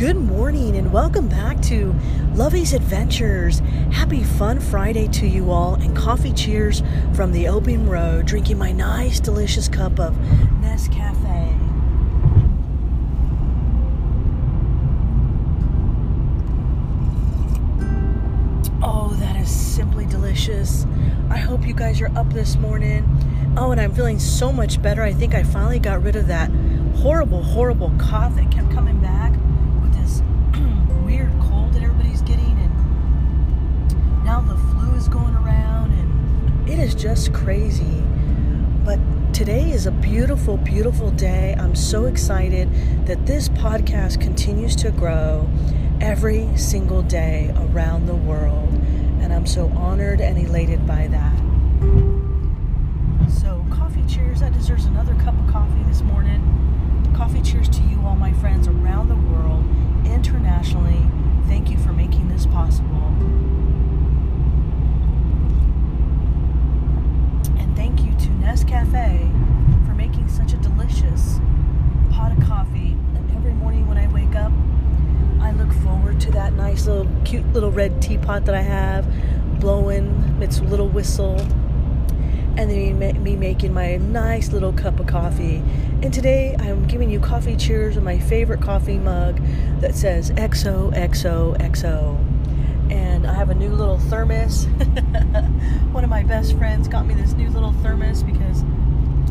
Good morning and welcome back to Lovey's Adventures. Happy fun Friday to you all and coffee cheers from the open road, drinking my nice delicious cup of Nescafe. Oh, that is simply delicious. I hope you guys are up this morning. Oh, and I'm feeling so much better. I think I finally got rid of that horrible, horrible cough that kept coming back is just crazy. But today is a beautiful, beautiful day. I'm so excited that this podcast continues to grow every single day around the world. And I'm so honored and elated by that. So, coffee cheers. That deserves another cup of coffee this morning. Coffee cheers to you, all my friends around the world, internationally. Thank you for making this possible. And thank you to Nescafe for making such a delicious pot of coffee. And every morning when I wake up, I look forward to that nice little cute little red teapot that I have blowing its little whistle and then me, making my nice little cup of coffee. And today I'm giving you coffee cheers with my favorite coffee mug that says XOXOXO. And I have a new little thermos. One of my best friends got me this new little thermos because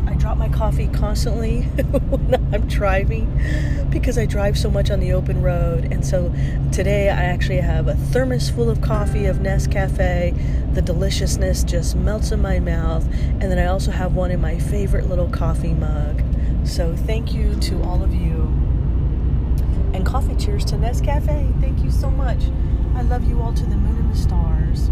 I drop my coffee constantly when I'm driving because I drive so much on the open road. And so today I actually have a thermos full of coffee of Nescafe. The deliciousness just melts in my mouth. And then I also have one in my favorite little coffee mug. So thank you to all of you. And coffee cheers to Nescafe. Thank you so much. I love you all to the moon and the stars.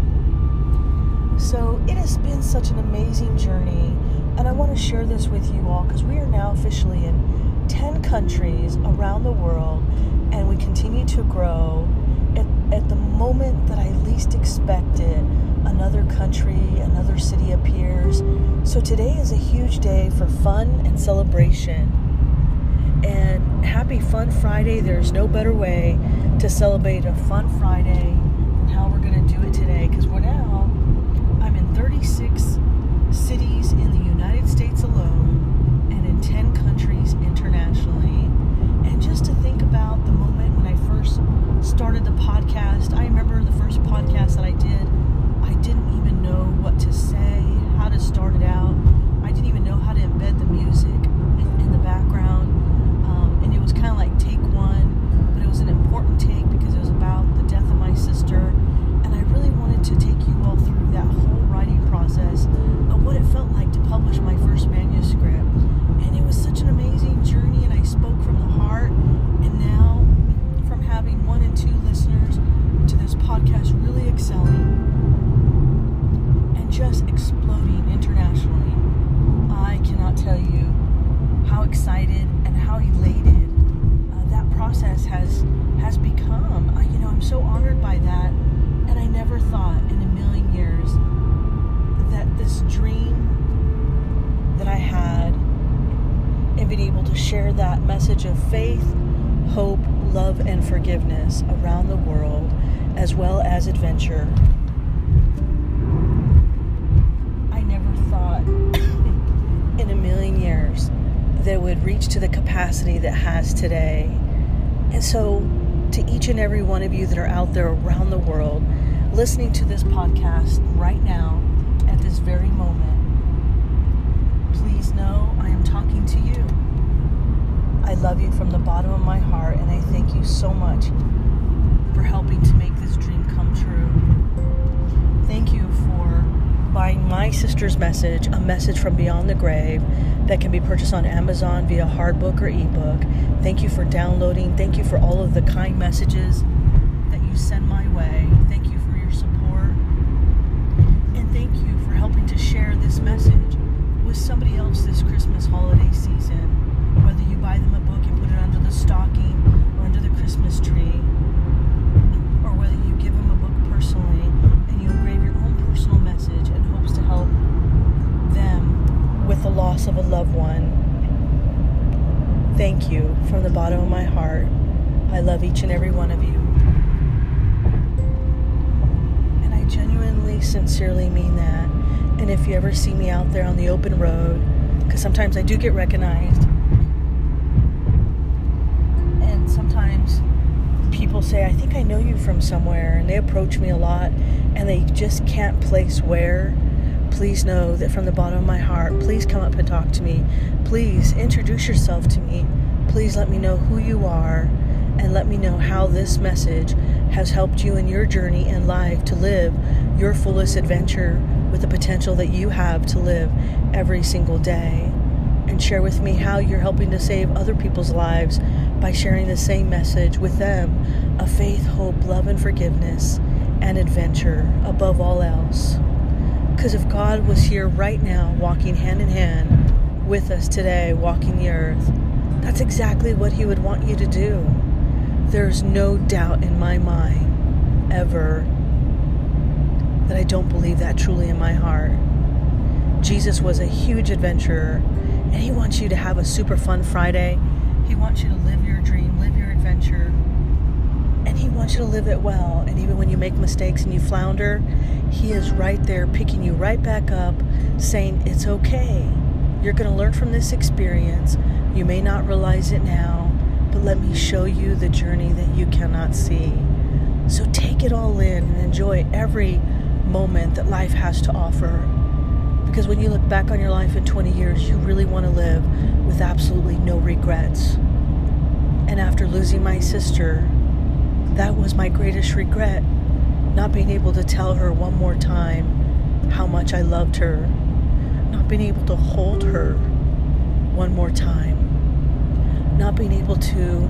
So it has been such an amazing journey, and I want to share this with you all because we are now officially in 10 countries around the world, and we continue to grow. At, at the moment that I least expected, another country, another city appears. So today is a huge day for fun and celebration. And happy Fun Friday. There's no better way to celebrate a Fun Friday than how we're going to do it today because we're now, I'm in 36 cities in the United States alone and in 10 countries internationally. And just to think about the moment when I first started the podcast, I remember the first podcast that I did, I didn't even know what to say, how to start it out. I didn't even know how to embed the music in, in the background. Um, and it was kind of like take one, but it was an important take because it was about the death of my sister. And I really wanted to take you all through that whole writing process of what it felt like to publish my first manuscript. And it was such an amazing journey, and I spoke from the heart. And now, from having one and two listeners to this podcast really excelling and just exploding internationally, I cannot tell you how excited and how elated uh, that process has has become. You know, I'm so honored by that, and I never thought in a million years that this dream that I had and being able to share that message of faith, hope, love, and forgiveness around the world, as well as adventure. I never thought in a million years that it would reach to the capacity that has today. And so, to each and every one of you that are out there around the world listening to this podcast right now, at this very moment, please know I am talking to you. I love you from the bottom of my heart, and I thank you so much for helping to make this dream come true. Thank you buying my sister's message, a message from beyond the grave, that can be purchased on Amazon via hardbook or ebook. Thank you for downloading. Thank you for all of the kind messages that you send my way. Thank you for your support. And thank you for helping to share this message with somebody else this Christmas holiday season. Whether you buy them a book and put it under the stocking open road, because sometimes I do get recognized, and sometimes people say, I think I know you from somewhere, and they approach me a lot, and they just can't place where. Please know that from the bottom of my heart, please come up and talk to me. Please introduce yourself to me. Please let me know who you are and let me know how this message has helped you in your journey in life to live your fullest adventure with the potential that you have to live every single day. And share with me how you're helping to save other people's lives by sharing the same message with them of faith, hope, love, and forgiveness and adventure above all else. Because if God was here right now, walking hand in hand with us today, walking the earth, that's exactly what He would want you to do. There's no doubt in my mind, ever, that I don't believe that truly in my heart. Jesus was a huge adventurer, and He wants you to have a super fun Friday. He wants you to live your dream, live your adventure, and He wants you to live it well. And even when you make mistakes and you flounder, He is right there picking you right back up, saying, It's okay. You're going to learn from this experience. You may not realize it now, but let me show you the journey that you cannot see. So take it all in and enjoy every moment that life has to offer. Because when you look back on your life in 20 years, you really want to live with absolutely no regrets. And after losing my sister, that was my greatest regret. Not being able to tell her one more time how much I loved her. Not being able to hold her one more time. Not being able to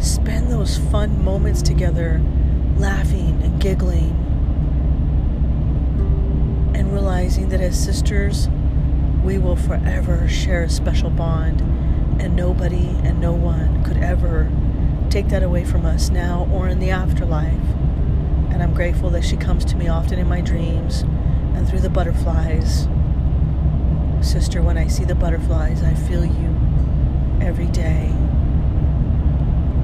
spend those fun moments together, laughing and giggling. Realizing that as sisters, we will forever share a special bond, and nobody and no one could ever take that away from us now or in the afterlife. And I'm grateful that she comes to me often in my dreams and through the butterflies. Sister, when I see the butterflies, I feel you every day.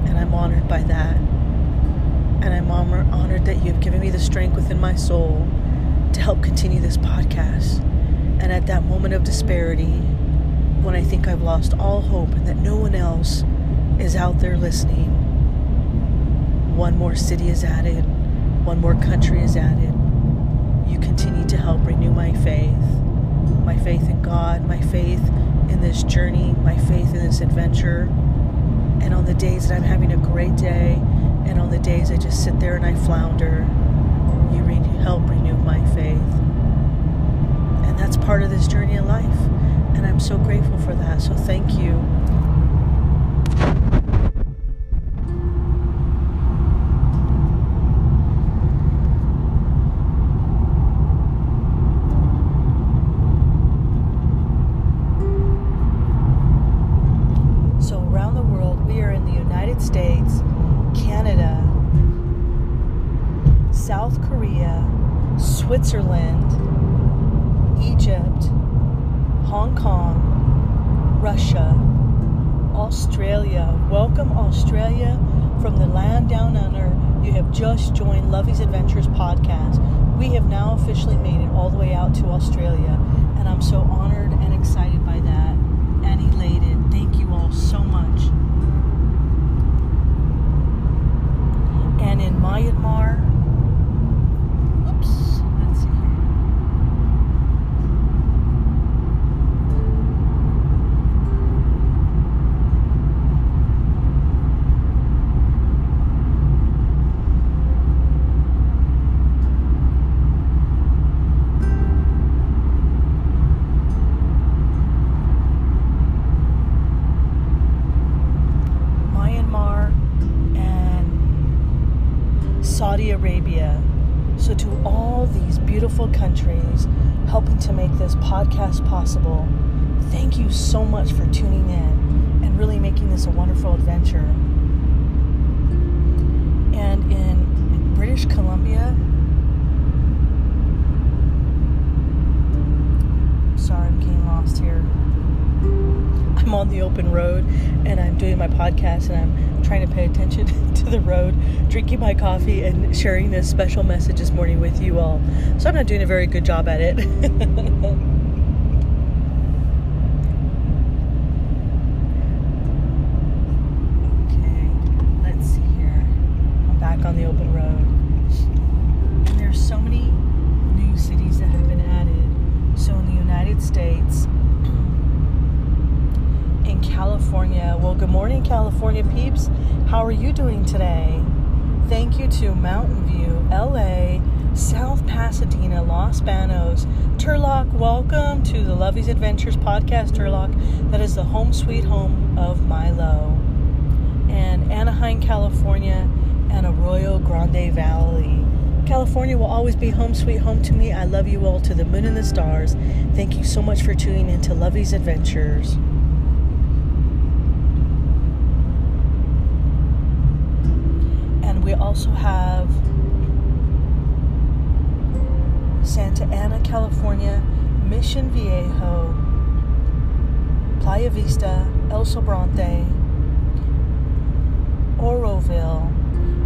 And I'm honored by that. And I'm honored that you've given me the strength within my soul to help continue this podcast. And at that moment of disparity, when I think I've lost all hope and that no one else is out there listening, one more city is added, one more country is added. You continue to help renew my faith, my faith in God, my faith in this journey, my faith in this adventure. And on the days that I'm having a great day, and on the days I just sit there and I flounder, help renew my faith. And that's part of this journey of life. And I'm so grateful for that. So thank you. So around the world, we are in the United States, Canada, South Korea, Switzerland, Egypt, Hong Kong, Russia, Australia. Welcome, Australia, from the land down under. You have just joined Lovey's Adventures podcast. We have now officially made it all the way out to Australia, and I'm so honored and excited by that and elated. Thank you all so much. And in Myanmar, oops, let's see here. Myanmar and Saudi Arabia. So, to all countries helping to make this podcast possible, thank you so much for tuning in and really making this a wonderful adventure. And in British Columbia, sorry, I'm getting lost here. I'm on the open road and I'm doing my podcast and I'm trying to pay attention to the road, drinking my coffee, and sharing this special message this morning with you all. So I'm not doing a very good job at it. okay, let's see here. I'm back on the open road. And there's so many new cities that have been added. So in the United States, California, well, good morning, California peeps. How are you doing today? Thank you to Mountain View, LA, South Pasadena, Los Banos, Turlock. Welcome to the Lovey's Adventures podcast, Turlock. That is the home sweet home of Milo. And Anaheim, California, and Arroyo Grande Valley. California will always be home sweet home to me. I love you all to the moon and the stars. Thank you so much for tuning in to Lovey's Adventures. And we also have Santa Ana, California, Mission Viejo, Playa Vista, El Sobrante, Oroville,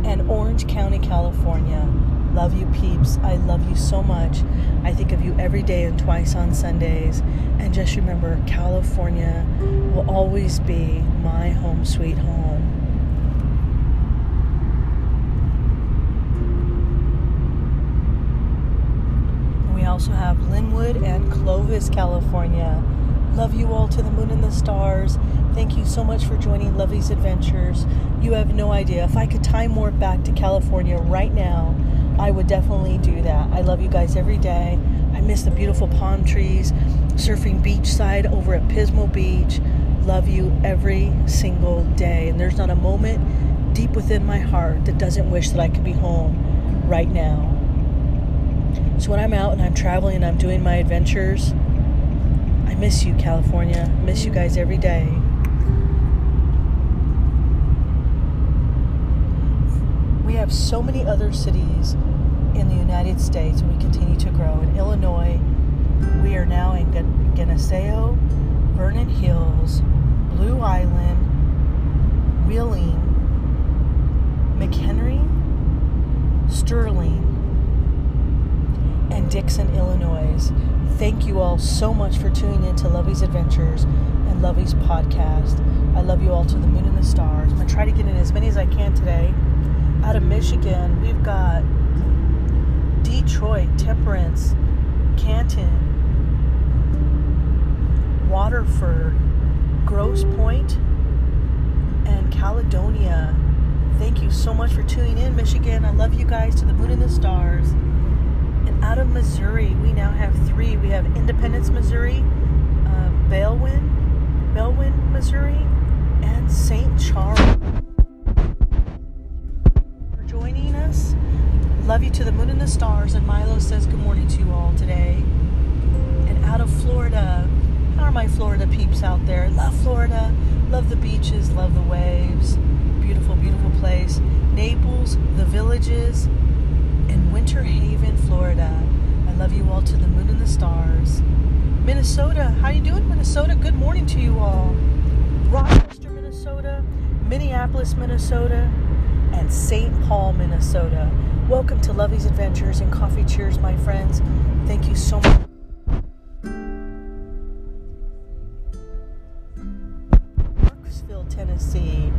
and Orange County, California. Love you, peeps. I love you so much. I think of you every day and twice on Sundays. And just remember, California will always be my home sweet home. We also have Lynwood and Clovis, California. Love you all to the moon and the stars. Thank you so much for joining Lovey's Adventures. You have no idea. If I could time warp back to California right now, I would definitely do that. I love you guys every day. I miss the beautiful palm trees, surfing beachside over at Pismo Beach. Love you every single day. And there's not a moment deep within my heart that doesn't wish that I could be home right now. So when I'm out and I'm traveling and I'm doing my adventures, I miss you, California. I miss you guys every day. We have so many other cities in the United States and we continue to grow. In Illinois, we are now in Geneseo, Vernon Hills, Blue Island, Wheeling, McHenry, Sterling, and Dixon, Illinois. Thank you all so much for tuning in to Lovey's Adventures and Lovey's podcast. I love you all to the moon and the stars. I'm going to try to get in as many as I can today. Out of Michigan, we've got Detroit, Temperance, Canton, Waterford, Grosse and Caledonia. Thank you so much for tuning in, Michigan. I love you guys to the moon and the stars. And Missouri, we now have three. We have Independence, Missouri, uh, Ballwin, Ballwin, Missouri, and St. Charles. For joining us, love you to the moon and the stars. And Milo says good morning to you all today. And out of Florida, how are my Florida peeps out there? Love Florida, love the beaches, love the waves. Beautiful, beautiful place. Naples, the villages, in Winter Haven, Florida. Love you all to the moon and the stars. Minnesota, how you doing, Minnesota? Good morning to you all. Rochester, Minnesota, Minneapolis, Minnesota, and St. Paul, Minnesota. Welcome to Lovey's Adventures and Coffee Cheers, my friends. Thank you so much. Marksville, Tennessee.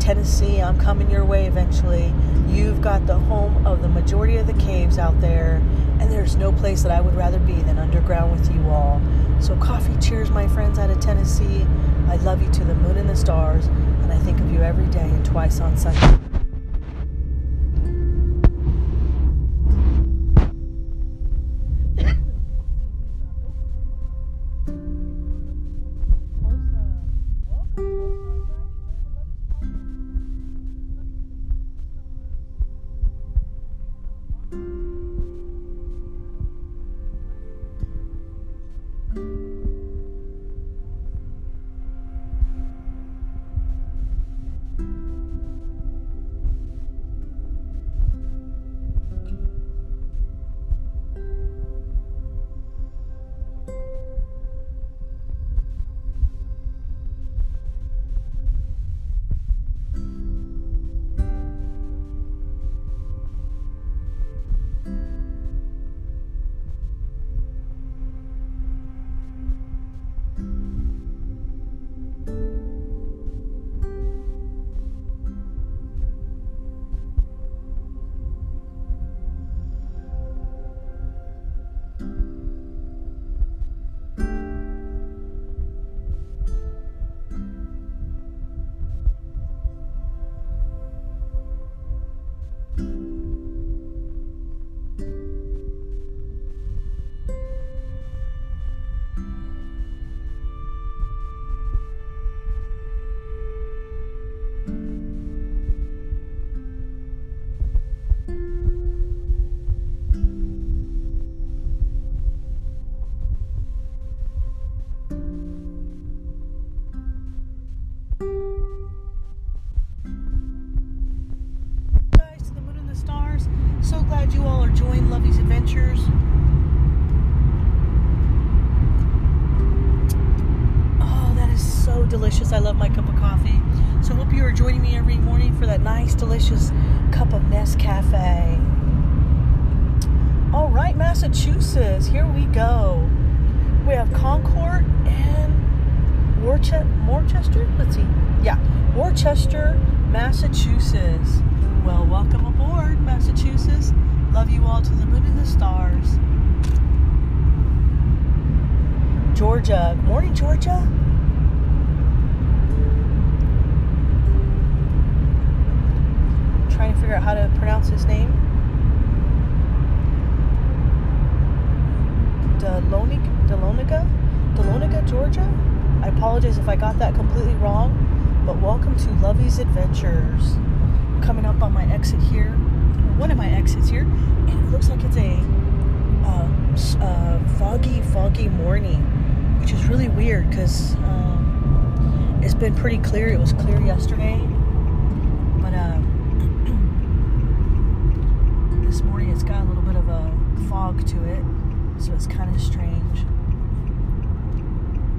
Tennessee, I'm coming your way eventually. You've got the home of the majority of the caves out there, and there's no place that I would rather be than underground with you all. So, coffee cheers, my friends out of Tennessee. I love you to the moon and the stars, and I think of you every day and twice on Sunday. Adventures. Oh, that is so delicious. I love my cup of coffee. So, I hope you are joining me every morning for that nice, delicious cup of Nescafe. All right, Massachusetts, here we go. We have Concord and Worcester. Worcester? Let's see. Yeah, Worcester, Massachusetts. Well, welcome aboard, Massachusetts. Love you all to the moon and the stars. Georgia. Good morning, Georgia. Trying to figure out how to pronounce his name. Delonica, Delonica, Delonica, Georgia. I apologize if I got that completely wrong, but welcome to Lovey's Adventures. Coming up on my exit here, one of my exits here, and it looks like it's a uh, uh, foggy, foggy morning, which is really weird because um, it's been pretty clear. It was clear yesterday, but uh, this morning it's got a little bit of a fog to it, so it's kind of strange.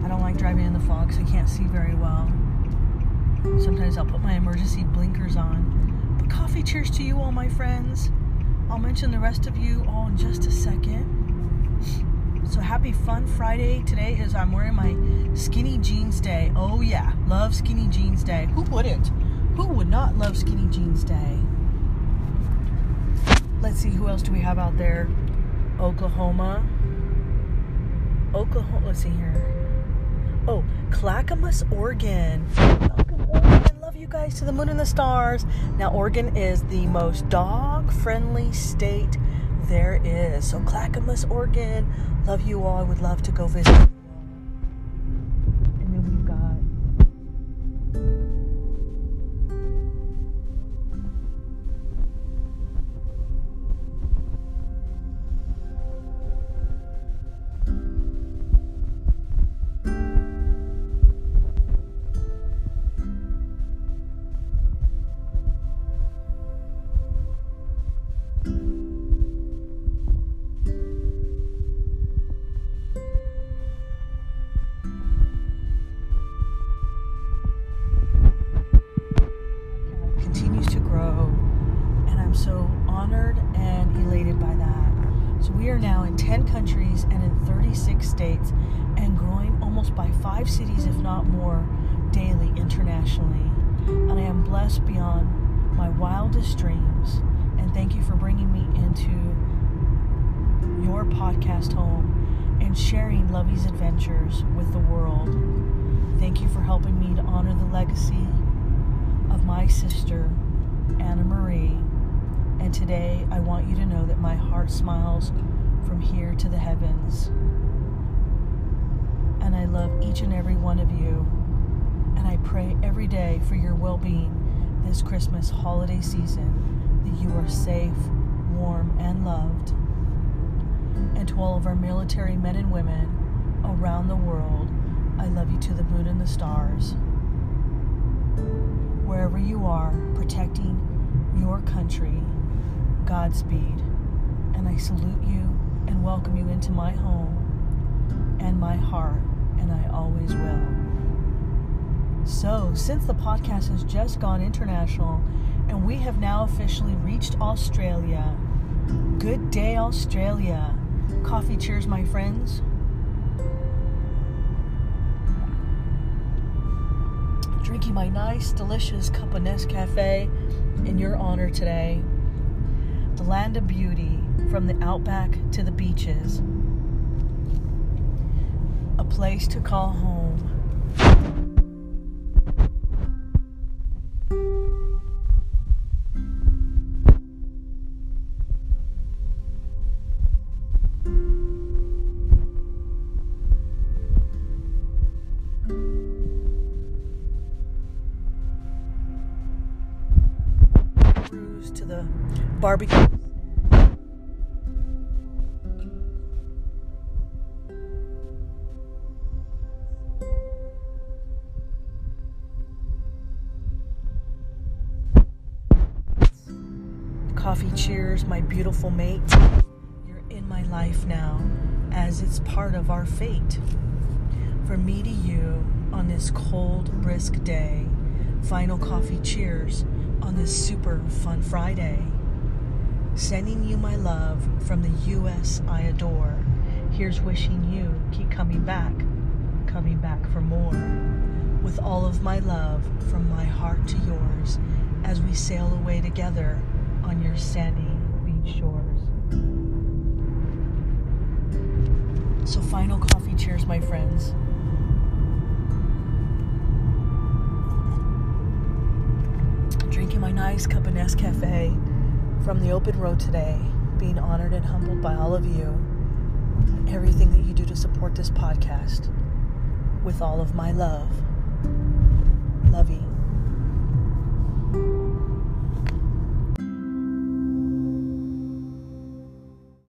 I don't like driving in the fog because I can't see very well. Sometimes I'll put my emergency blinkers on. But coffee cheers to you all, my friends. I'll mention the rest of you all in just a second. So happy Fun Friday. Today is I'm wearing my skinny jeans day. Oh yeah, love skinny jeans day. Who wouldn't? Who would not love skinny jeans day? Let's see who else do we have out there? Oklahoma. Oklahoma. Let's see here. Oh, Clackamas, Oregon. Love you guys to the moon and the stars. Now, Oregon is the most dog friendly state there is. So, Clackamas, Oregon. Love you all. I would love to go visit. Countries and in 36 states, and growing almost by five cities, if not more, daily internationally. And I am blessed beyond my wildest dreams. And thank you for bringing me into your podcast home and sharing Lovey's adventures with the world. Thank you for helping me to honor the legacy of my sister, Anna Marie. And today I want you to know that my heart smiles from here to the heavens. And I love each and every one of you. And I pray every day for your well being this Christmas holiday season, that you are safe, warm, and loved. And to all of our military men and women around the world, I love you to the moon and the stars wherever you are, protecting your country. Godspeed. And I salute you and welcome you into my home and my heart, and I always will. So, since the podcast has just gone international and we have now officially reached Australia, good day, Australia. Coffee cheers, my friends. drinking my nice, delicious cup of Nescafe in your honor today. The land of beauty, from the outback to the beaches. A place to call home. To the barbecue. Beautiful mate. You're in my life now, as it's part of our fate. For me to you on this cold, brisk day. Final coffee cheers on this super fun Friday. Sending you my love from the U.S. I adore. Here's wishing you keep coming back, coming back for more. With all of my love from my heart to yours as we sail away together on your sandy shores. So, final coffee cheers, my friends. Drinking my nice cup of Nescafe from the open road today, being honored and humbled by all of you, everything that you do to support this podcast with all of my love. Lovey.